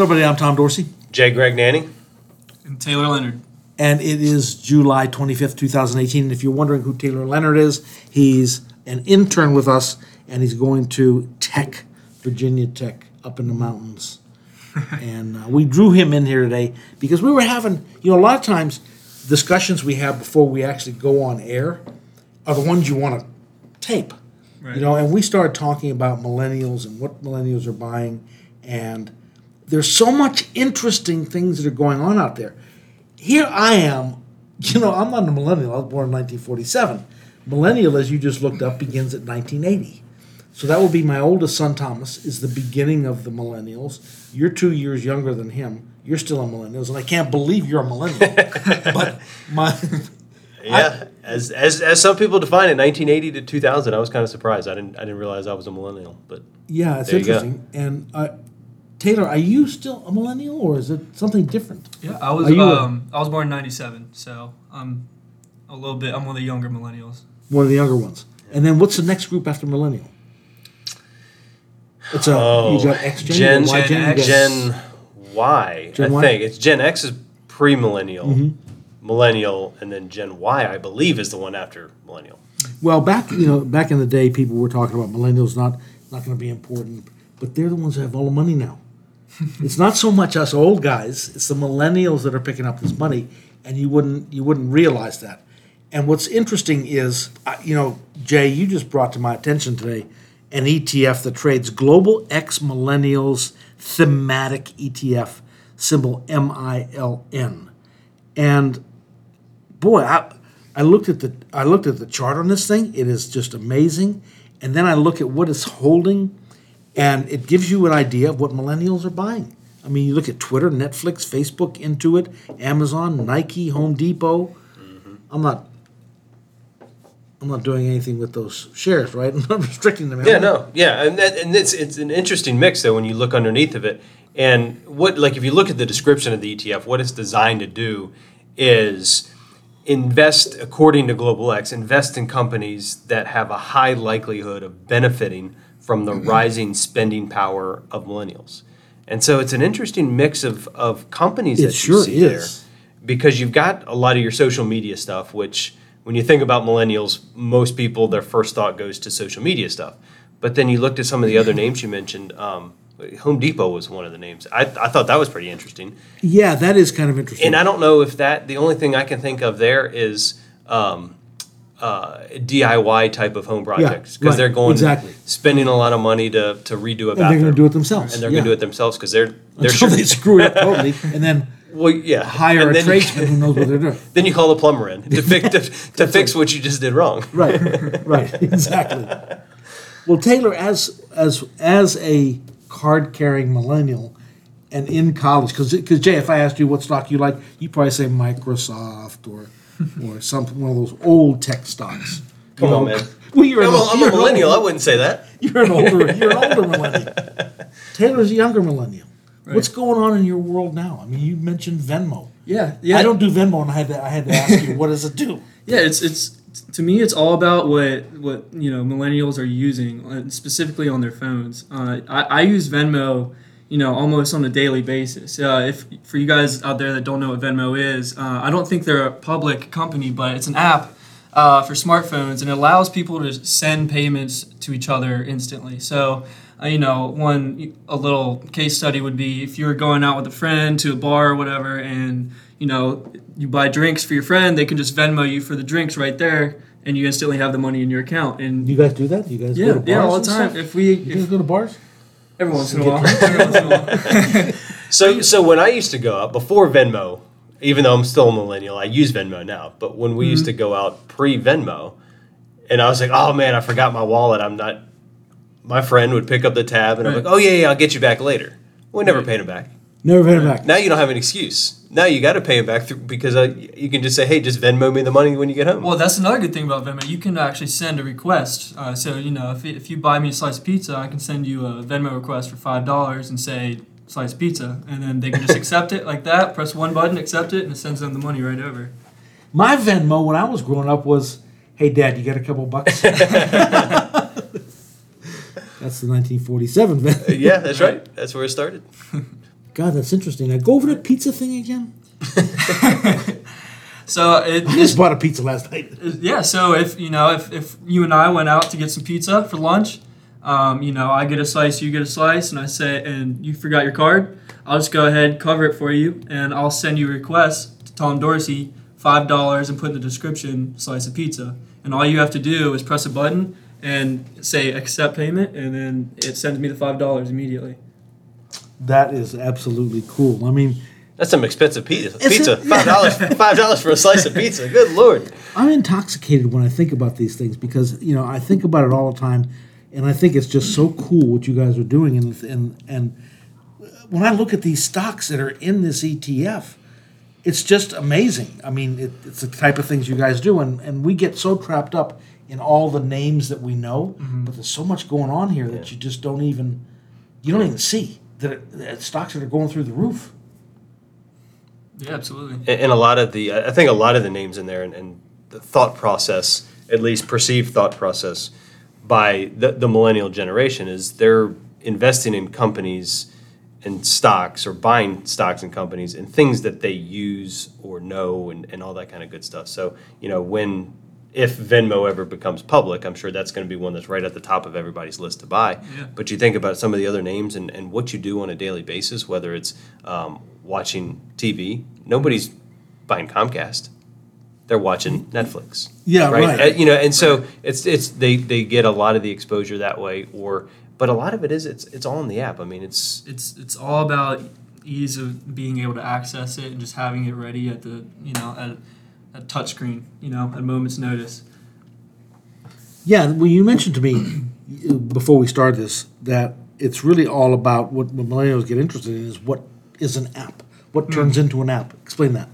Hello, everybody. I'm Tom Dorsey, Jay Gragnani. And Taylor Leonard. and it is July 25th, 2018. And if you're wondering who Taylor Leonard is, he's an intern with us, and he's going to Tech, Virginia Tech, up in the mountains. and uh, we drew him in here today because we were having, you know, a lot of times discussions we have before we actually go on air are the ones you want to tape. Right. You know, and we started talking about millennials and what millennials are buying, and there's so much interesting things that are going on out there. Here I am, you know, I'm not a millennial. I was born in 1947. Millennial, as you just looked up, begins at 1980. So that will be my oldest son, Thomas, is the beginning of the millennials. You're two years younger than him. You're still a millennial, and I can't believe you're a millennial. but my Yeah, as, as as some people define it, 1980 to 2000. I was kind of surprised. I didn't I didn't realize I was a millennial. But yeah, it's There you go. interesting. And uh, Taylor, are you still a millennial, or is it something different? Yeah, I was Are you um I was born in '97, so I'm a little bit. I'm one of the younger millennials. One of the younger ones. And then what's the next group after millennial? It's a oh, you got X Gen Gen, Y Gen Gen, X. Gen Y, Gen I Y? think it's Gen X is pre-millennial, Mm-hmm. millennial, and then Gen Y, I believe, is the one after millennial. Well, back you know, back in the day, people were talking about millennials not not going to be important, but they're the ones that have all the money now. It's not so much us old guys; it's the millennials that are picking up this money, and you wouldn't you wouldn't realize that. And what's interesting is, you know, Jay, you just brought to my attention today an ETF that trades global X millennials thematic ETF, symbol M I L N, and boy, I, I looked at the I looked at the chart on this thing. It is just amazing. And then I look at what it's holding, and it gives you an idea of what millennials are buying. I mean, you look at Twitter, Netflix, Facebook, Intuit, Amazon, Nike, Home Depot. Mm-hmm. I'm not. I'm not doing anything with those shares, right? I'm not restricting them. Yeah, no, yeah, and that, and it's it's an interesting mix though when you look underneath of it, and what like if you look at the description of the ETF, what it's designed to do is invest according to Global X, invest in companies that have a high likelihood of benefiting from the rising spending power of millennials, and so it's an interesting mix of of companies It that sure you see is. there because you've got a lot of your social media stuff, which when you think about millennials, most people their first thought goes to social media stuff. But then you looked at some of the other names you mentioned. Um, Home Depot was one of the names. I, I thought that was pretty interesting. Yeah, that is kind of interesting. And I don't know if that the only thing I can think of there is um, uh, DIY type of home projects because right, they're going exactly. spending a lot of money to to redo a and bathroom. they're going to do it themselves. and they're yeah. going to do it themselves because they're they're until sure, they screw it up totally, and then well yeah hire And a tradesman who knows what they're doing. Then you call the plumber in to fix to, to fix what you just did wrong. Right, right, exactly. Well, Taylor, as as as a card carrying millennial, and in college, because because Jay, if I asked you what stock you like, you probably say Microsoft or or some one of those old tech stocks. Come on, man. Well, you're I'm an, a, I'm you're a millennial. I wouldn't say that. You're an older. You're an older millennial. Taylor's a younger millennial. What's going on in your world now? I mean, you mentioned Venmo. Yeah, yeah. I don't do Venmo, and I had to I had to ask you, what does it do? Yeah, it's it's to me, it's all about what what you know millennials are using, uh, specifically on their phones. Uh, I, I use Venmo, you know, almost on a daily basis. Uh, if for you guys out there that don't know what Venmo is, uh, I don't think they're a public company, but it's an app uh, for smartphones, and it allows people to send payments to each other instantly. So. Uh, you know, one a little case study would be if you're going out with a friend to a bar or whatever, and you know you buy drinks for your friend, they can just Venmo you for the drinks right there, and you instantly have the money in your account. And You guys do that? You guys yeah, go to bars yeah, all the time. stuff? If we, You guys go to bars? every once in a while, every once in a while. So, so when I used to go out before Venmo, even though I'm still a millennial, I use Venmo now. But when we used to go out pre Venmo, and I was like, oh man, I forgot my wallet. I'm not. My friend would pick up the tab, and I'm like, oh yeah, yeah, I'll get you back later. We never paid him back. Never paid him back. Now you don't have an excuse. Now you got to pay him back through, because uh, you can just say, hey, just Venmo me the money when you get home. Well, that's another good thing about Venmo. You can actually send a request. Uh, so you know, if, if you buy me a slice of pizza, I can send you a Venmo request for five dollars and say slice pizza, and then they can just accept it like that. Press one button, accept it, and it sends them the money right over. My Venmo when I was growing up was, "Hey, Dad, you got a couple bucks?" That's the 1947 Venmo. yeah, that's right. That's where it started. God, that's interesting. Now go over the pizza thing again. So it, I just bought a pizza last night. yeah. So if you know if, if you and I went out to get some pizza for lunch, um, you know I get a slice, you get a slice, and I say and you forgot your card, I'll just go ahead cover it for you, and I'll send you a request to Tom Dorsey five dollars and put in the description slice of pizza, and all you have to do is press a button and say accept payment, and then it sends me the five dollars immediately. That is absolutely cool. I mean, That's some expensive pizza. Pizza, five dollars, five dollars for a slice of pizza. Good lord. I'm intoxicated when I think about these things because you know I think about it all the time, and I think it's just so cool what you guys are doing. And and and when I look at these stocks that are in this ETF, it's just amazing. I mean, it, it's the type of things you guys do, and and we get so trapped up in all the names that we know, mm-hmm. but there's so much going on here that you just don't even you don't even see that, it, that stocks that are going through the roof. Yeah, absolutely. And, and a lot of the, I think a lot of the names in there and, and the thought process, at least perceived thought process by the, the millennial generation is they're investing in companies and stocks or buying stocks and companies and things that they use or know and, and all that kind of good stuff. So, you know, when, if Venmo ever becomes public, I'm sure that's going to be one that's right at the top of everybody's list to buy. Yeah. But you think about some of the other names and, and what you do on a daily basis, whether it's um, watching TV, nobody's buying Comcast. They're watching Netflix. Yeah, right. Uh, you know, and so it's it's they they get a lot of the exposure that way, or but a lot of it is it's it's all in the app. I mean, it's it's it's all about ease of being able to access it and just having it ready at the you know at a touch screen you know at a moment's notice Yeah, well, you mentioned to me before we started this that it's really all about what millennials get interested in is what is an app, what turns into an app. Explain that.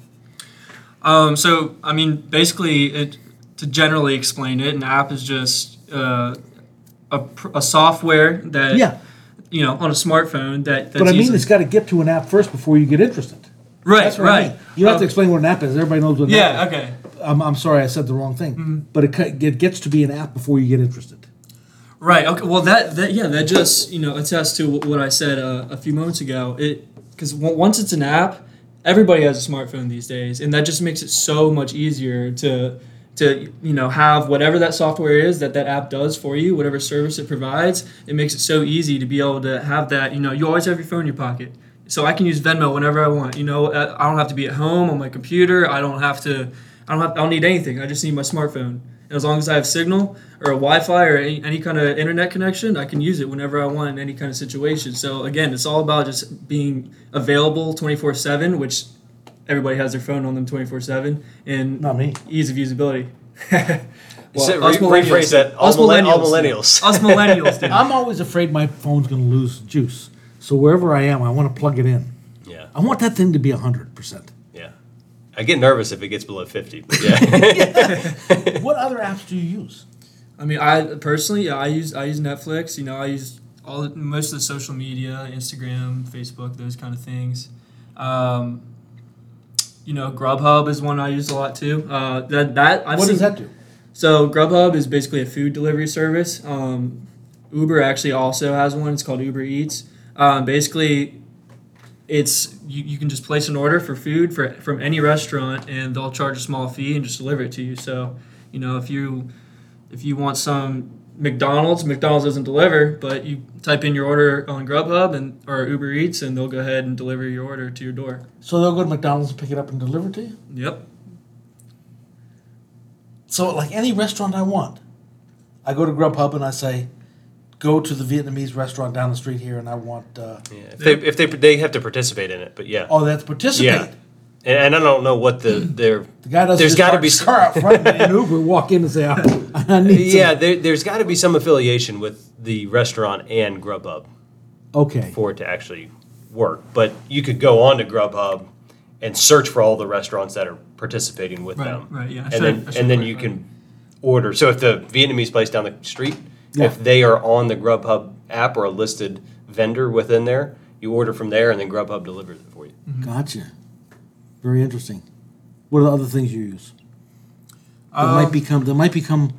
um, so i mean basically it to generally explain it an app is just uh, a, a software that Yeah, you know on a smartphone that that's but I mean, it's got to get to an app first before you get interested. Right That's what right I mean. You don't have to explain what an app is. Everybody knows what an yeah app is. okay I'm, I'm sorry, I said the wrong thing. But it, it gets to be an app before you get interested. Right. Okay. Well, that that yeah, that just you know attests to wh- what I said uh, a few moments ago. It because once it's an app, everybody has a smartphone these days, and that just makes it so much easier to to you know have whatever that software is that that app does for you, whatever service it provides. It makes it so easy to be able to have that. You know, you always have your phone in your pocket. So I can use Venmo whenever I want. You know, uh, I don't have to be at home on my computer. I don't have to. I don't have. I don't need anything. I just need my smartphone. And as long as I have signal or a Wi-Fi or any, any kind of internet connection, I can use it whenever I want in any kind of situation. So again, it's all about just being available 24/7, which everybody has their phone on them 24/7, and Not me. ease of usability. Say- us re- rephrase millennials- that. All us millen- all millennials. millennials. Us millennials. I'm always afraid my phone's going to lose juice. So wherever I am, I want to plug it in. yeah, I want that thing to be 100%. yeah. I get nervous if it gets below fifty. But yeah, what other apps do you use? I mean, I personally, yeah, I use I use Netflix. You know, I use all the, most of the social media, Instagram, Facebook, those kind of things. Um, you know, Grubhub is one I use a lot too. Uh, that that I've what seen, does that do? So Grubhub is basically a food delivery service. Um, Uber actually also has one. It's called Uber Eats. Um, basically, it's you, you can just place an order for food for, from any restaurant, and they'll charge a small fee and just deliver it to you. So, you know, if you if you want some McDonald's, McDonald's doesn't deliver, but you type in your order on Grubhub and or Uber Eats, and they'll go ahead and deliver your order to your door. So they'll go to McDonald's and pick it up and deliver it to you? Yep. So, like any restaurant I want, I go to Grubhub and I say, go to the Vietnamese restaurant down the street here and I want, uh, yeah. If they if they they have to participate in it, but yeah, oh, that's participate. Yeah. and, and I don't know what the their The guy doesn't There's just gotta be his some- car out front and Uber walk in and say, I, I need some. yeah. There, there's got to be some affiliation with the restaurant and Grubhub Okay. for it to actually work. But you could go on to Grubhub and search for all the restaurants that are participating with Right, them. right, yeah, I And should- then I and then you that. can order. So if the Vietnamese place down the street, Yeah. if they are on the Grubhub app or a listed vendor within there, you order from there, and then Grubhub delivers it for you. Gotcha. Very interesting. What are the other things you use? That Um, might become that might become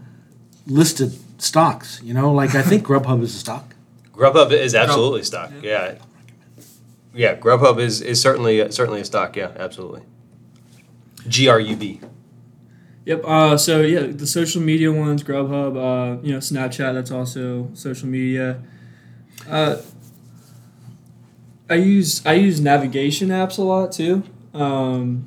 listed stocks. You know, like I think Grubhub is a stock. Grubhub is absolutely stock. Yeah. yeah, Grubhub is is certainly certainly a stock. Yeah, absolutely. G R U B. Yep. Uh, so yeah, the social media ones, Grubhub, uh, you know, Snapchat. That's also social media. Uh, I use I use navigation apps a lot too. Um,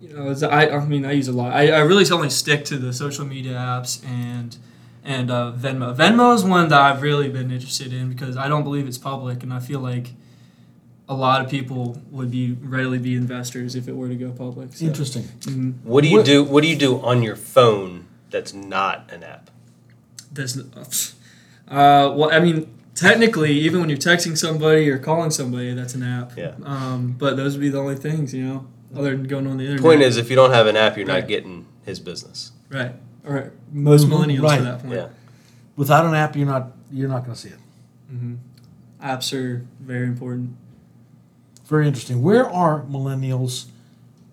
you know, I I mean I use a lot. I, I really only stick to the social media apps and and uh, Venmo. Venmo is one that I've really been interested in because I don't believe it's public, and I feel like a lot of people would be readily be investors if it were to go public. So, Interesting. mhm. What do you do? What do you do on your phone that's not an app? There's, uh, well, I mean, technically, even when you're texting somebody or calling somebody, that's an app. Yeah. Um, but those would be the only things, you know, other than going on the internet. Point is, if you don't have an app, you're not getting his business. right, or most millennials right. to that point. Yeah. Without an app, you're not you're not going to see it. Mm-hmm. Apps are very important. Very interesting. Where are millennials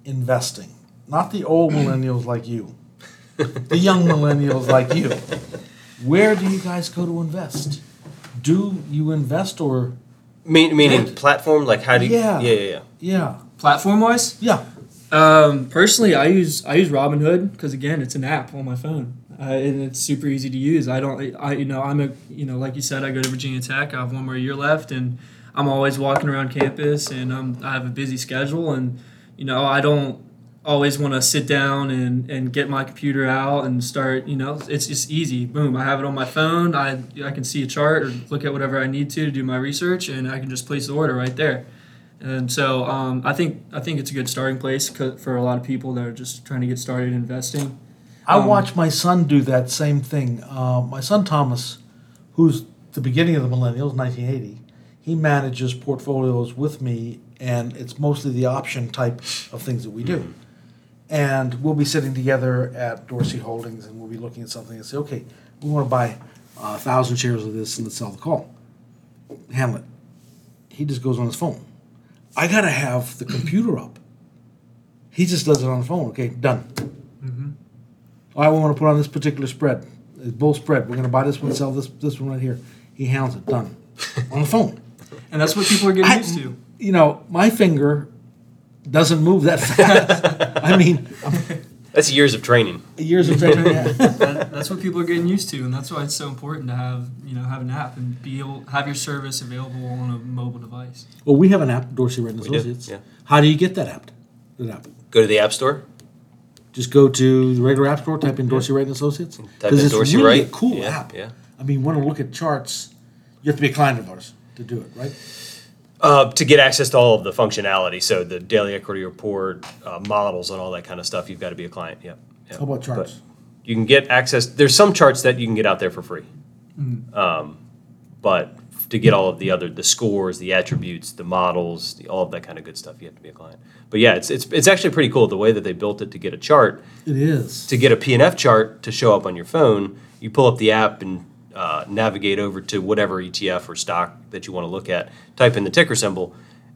investing? Not the old millennials like you, the young millennials like you. Where do you guys go to invest? Do you invest or Mean, meaning Yeah. platform? Like how do you? Yeah. Yeah, yeah, yeah. yeah Platform wise, yeah? um, personally, I use I use Robinhood because again, it's an app on my phone. Uh, and it's super easy to use. I don't, I you know, I'm a, you know, like you said, I go to Virginia Tech. I have one more year left, and I'm always walking around campus, and um, I have a busy schedule, and you know, I don't always want to sit down and, and get my computer out and start. You know, it's just easy. Boom, I have it on my phone. I I can see a chart or look at whatever I need to to do my research, and I can just place the order right there. And so um, I think I think it's a good starting place for a lot of people that are just trying to get started investing. I Um, watch my son do that same thing. Uh, my son Thomas, who's the beginning of the millennials, 1980, he manages portfolios with me, and it's mostly the option type of things that we do. Hmm. And we'll be sitting together at Dorsey Holdings, and we'll be looking at something and say, okay, we want to buy a thousand shares of this, and let's sell the call. Hamlet, he just goes on his phone. I gotta have the computer up. He just does it on the phone. Okay, done. Mm-hmm. Oh, I want to put on this particular spread. It's bull spread. We're going to buy this one, sell this this one right here. He hounds it. Done. on the phone. And that's what people are getting I- used to. You know, my finger doesn't move that fast. I mean, That's years of training. years of training. yeah. that, that's what people are getting used to, and that's why it's so important to have you know have an app and be able have your service available on a mobile device. Well, we have an app, Dorsey Wright and We do, Associates. yeah. How do you get that app? That app. Go to the app store. Just go to the regular app store, type in Dorsey Wright and Associates. Type in it's Dorsey really Wright. a cool yeah, app. Yeah. I mean, want to look at charts, you have to be a client of ours to do it, right? Uh, to get access to all of the functionality, so the daily equity report, uh, models, and all that kind of stuff, you've got to be a client. Yep. yep. How about charts? But you can get access. There's some charts that you can get out there for free, Mm-hmm. um, but to get all of the other the scores, the attributes, the models, the, all of that kind of good stuff, you have to be a client. But yeah, it's it's it's actually pretty cool the way that they built it to get a chart It is. to get a PNF chart to show up on your phone, you pull up the app and uh, navigate over to whatever ETF or stock that you want to look at, type in the ticker symbol,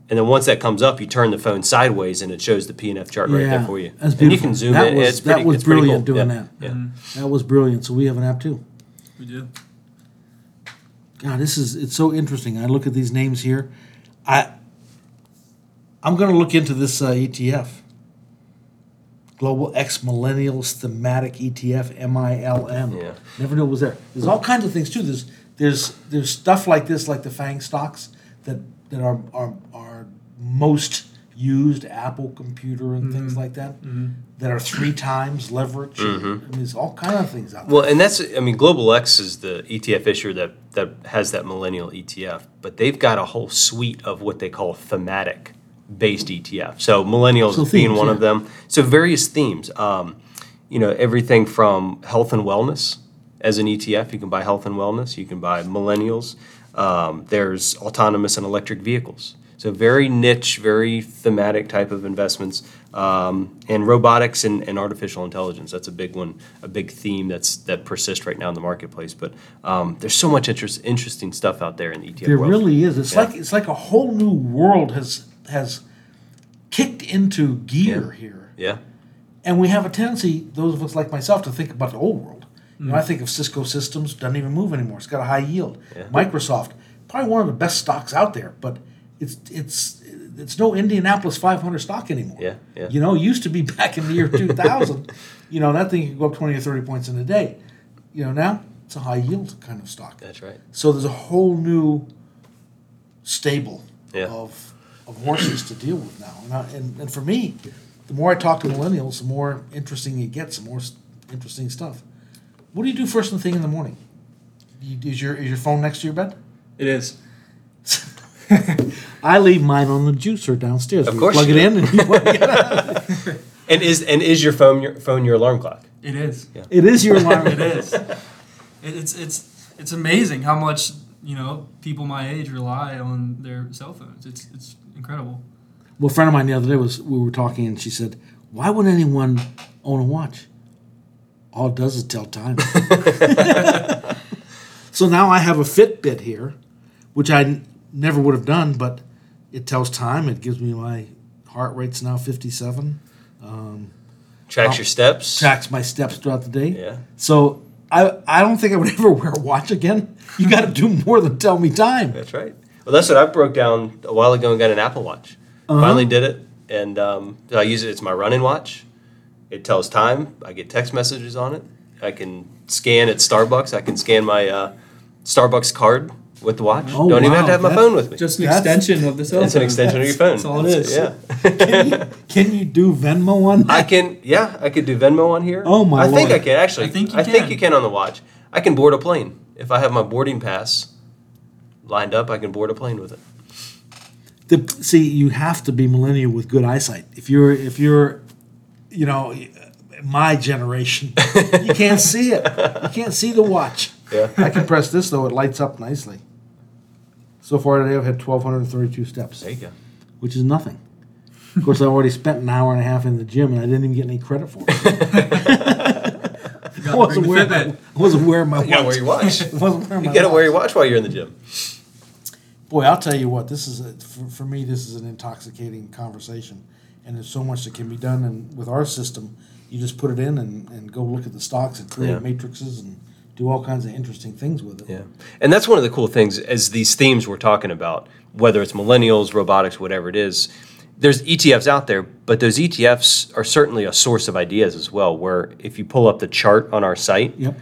and then once that comes up, you turn the phone sideways and it shows the PNF chart right there for you. That's and you can zoom that in. Was, it's pretty, that was it's brilliant cool. doing yeah. that. Yeah. That was brilliant. So we have an app too. We do. God, this is it's so interesting. I look at these names here. I I'm going to look into this uh, ETF. Global X Millennials Thematic ETF MILN. Yeah. Never knew it was there. There's all kinds of things too. There's there's there's stuff like this, like the Fang stocks that that are are, are most used Apple computer and mm-hmm. things like that mm-hmm. that are three times leverage. Mm-hmm. I mean, there's all kind of things out there. Well, and that's I mean, Global X is the ETF issuer that that has that millennial ETF, but they've got a whole suite of what they call thematic based ETF. So millennials So being themes, one yeah. of them. So various themes. Um, you know, everything from health and wellness as an ETF. You can buy health and wellness. You can buy millennials. Um, there's autonomous and electric vehicles. So very niche, very thematic type of investments, um, and robotics and, and artificial intelligence. That's a big one, a big theme that's that persists right now in the marketplace. But um, there's so much interest, interesting stuff out there in the ETF There world. really is. It's Yeah. like it's like a whole new world has has kicked into gear here, yeah, and we have a tendency, those of us like myself, to think about the old world. You know, I mm. think of Cisco Systems doesn't even move anymore. It's got a high yield. Yeah. Microsoft, probably one of the best stocks out there, but it's it's it's no Indianapolis 500 stock anymore. Yeah, yeah. You know, used to be back in the year 2000. you know, that thing could go up 20 or 30 points in a day. You know, now it's a high yield kind of stock. That's right. So there's a whole new stable Yeah. of, of horses to deal with now. And, I, and, and for me, the more I talk to millennials, the more interesting it gets, the more s- interesting stuff. What do you do first thing in the morning? You, is your is your phone next to your bed? It is. I leave mine on the juicer downstairs. Of We course plug you it do. in, and you plug it out. And is and is your phone your phone your alarm clock? It is. it is your alarm. It is. It, it's it's it's amazing how much you know people my age rely on their cell phones. It's it's incredible. Well, a friend of mine the other day was we were talking, and she said, "Why would anyone own a watch? All it does is tell time." so now I have a Fitbit here, which I n- never would have done, but it tells time. It gives me my heart rate's now fifty-seven. Um, tracks your steps. Tracks my steps throughout the day. Yeah. So I I don't think I would ever wear a watch again. You got to do more than tell me time. That's right. Well, that's what I broke down a while ago and got an Apple Watch. Uh-huh. Finally did it, and um, I use it. It's my running watch. It tells time. I get text messages on it. I can scan at Starbucks. I can scan my uh, Starbucks card with the watch. Oh, Don't even have to have my That- phone with me. Just an That's- extension of the cell phone. it's an extension of your phone. That's all it is. Yeah. Can you, can you do Venmo on that? I can. Yeah, I could do Venmo on here. Oh, my I think I can actually. I think you I think you can on the watch. I can board a plane if I have my boarding pass lined up. I can board a plane with it. the, see you have to be millennial with good eyesight if you're if you're you know my generation you can't see it you can't see the watch Yeah. i can press this though it lights up nicely so far today i've had 1232 steps There you go. which is nothing of course i already spent an hour and a half in the gym and i didn't even get any credit for it I wasn't, wearing my, I wasn't wearing my You gotta watch. wear your watch. I wasn't wearing You gotta wear your watch while you're in the gym. Boy, I'll tell you what, this is a, for, for me. This is an intoxicating conversation, and there's so much that can be done. And with our system, you just put it in and, and go look at the stocks and create Yeah. matrices and do all kinds of interesting things with it. Yeah, and that's one of the cool things as these themes we're talking about, whether it's millennials, robotics, whatever it is. There's ETFs out there, but those ETFs are certainly a source of ideas as well. Where if you pull up the chart on our site, Yep.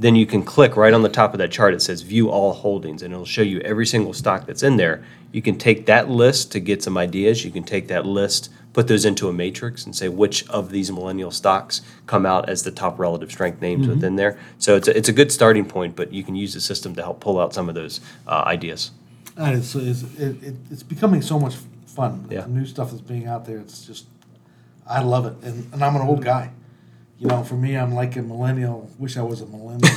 Then you can click right on the top of that chart. It says View All Holdings, and it'll show you every single stock that's in there. You can take that list to get some ideas. You can take that list, put those into a matrix, and say which of these millennial stocks come out as the top relative strength names within there. So it's a, it's a good starting point, but you can use the system to help pull out some of those uh, ideas. And it's, it's, it, it, it's becoming so much fun. Yeah. The new stuff that's being out there, it's just, I love it. And, and I'm an old guy. You know, for me, I'm like a millennial. Wish I was a millennial.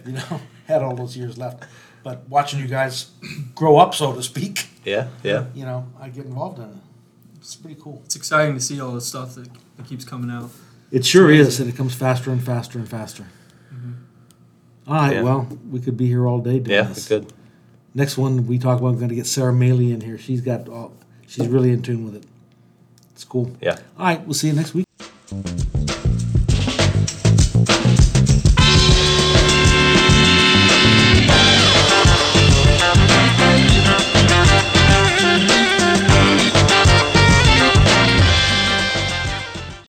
you know, had all those years left. But watching you guys grow up, so to speak, Yeah, yeah. you know, I get involved in it. It's pretty cool. It's exciting to see all the stuff that, that keeps coming out. It sure is, and it comes faster and faster and faster. Mm-hmm. All right, Yeah. well, we could be here all day doing Yeah, this. good. Next one we talk about, I'm going to get Sarah Maley in here. She's got, all, she's really in tune with it. It's cool. Yeah. All right, we'll see you next week.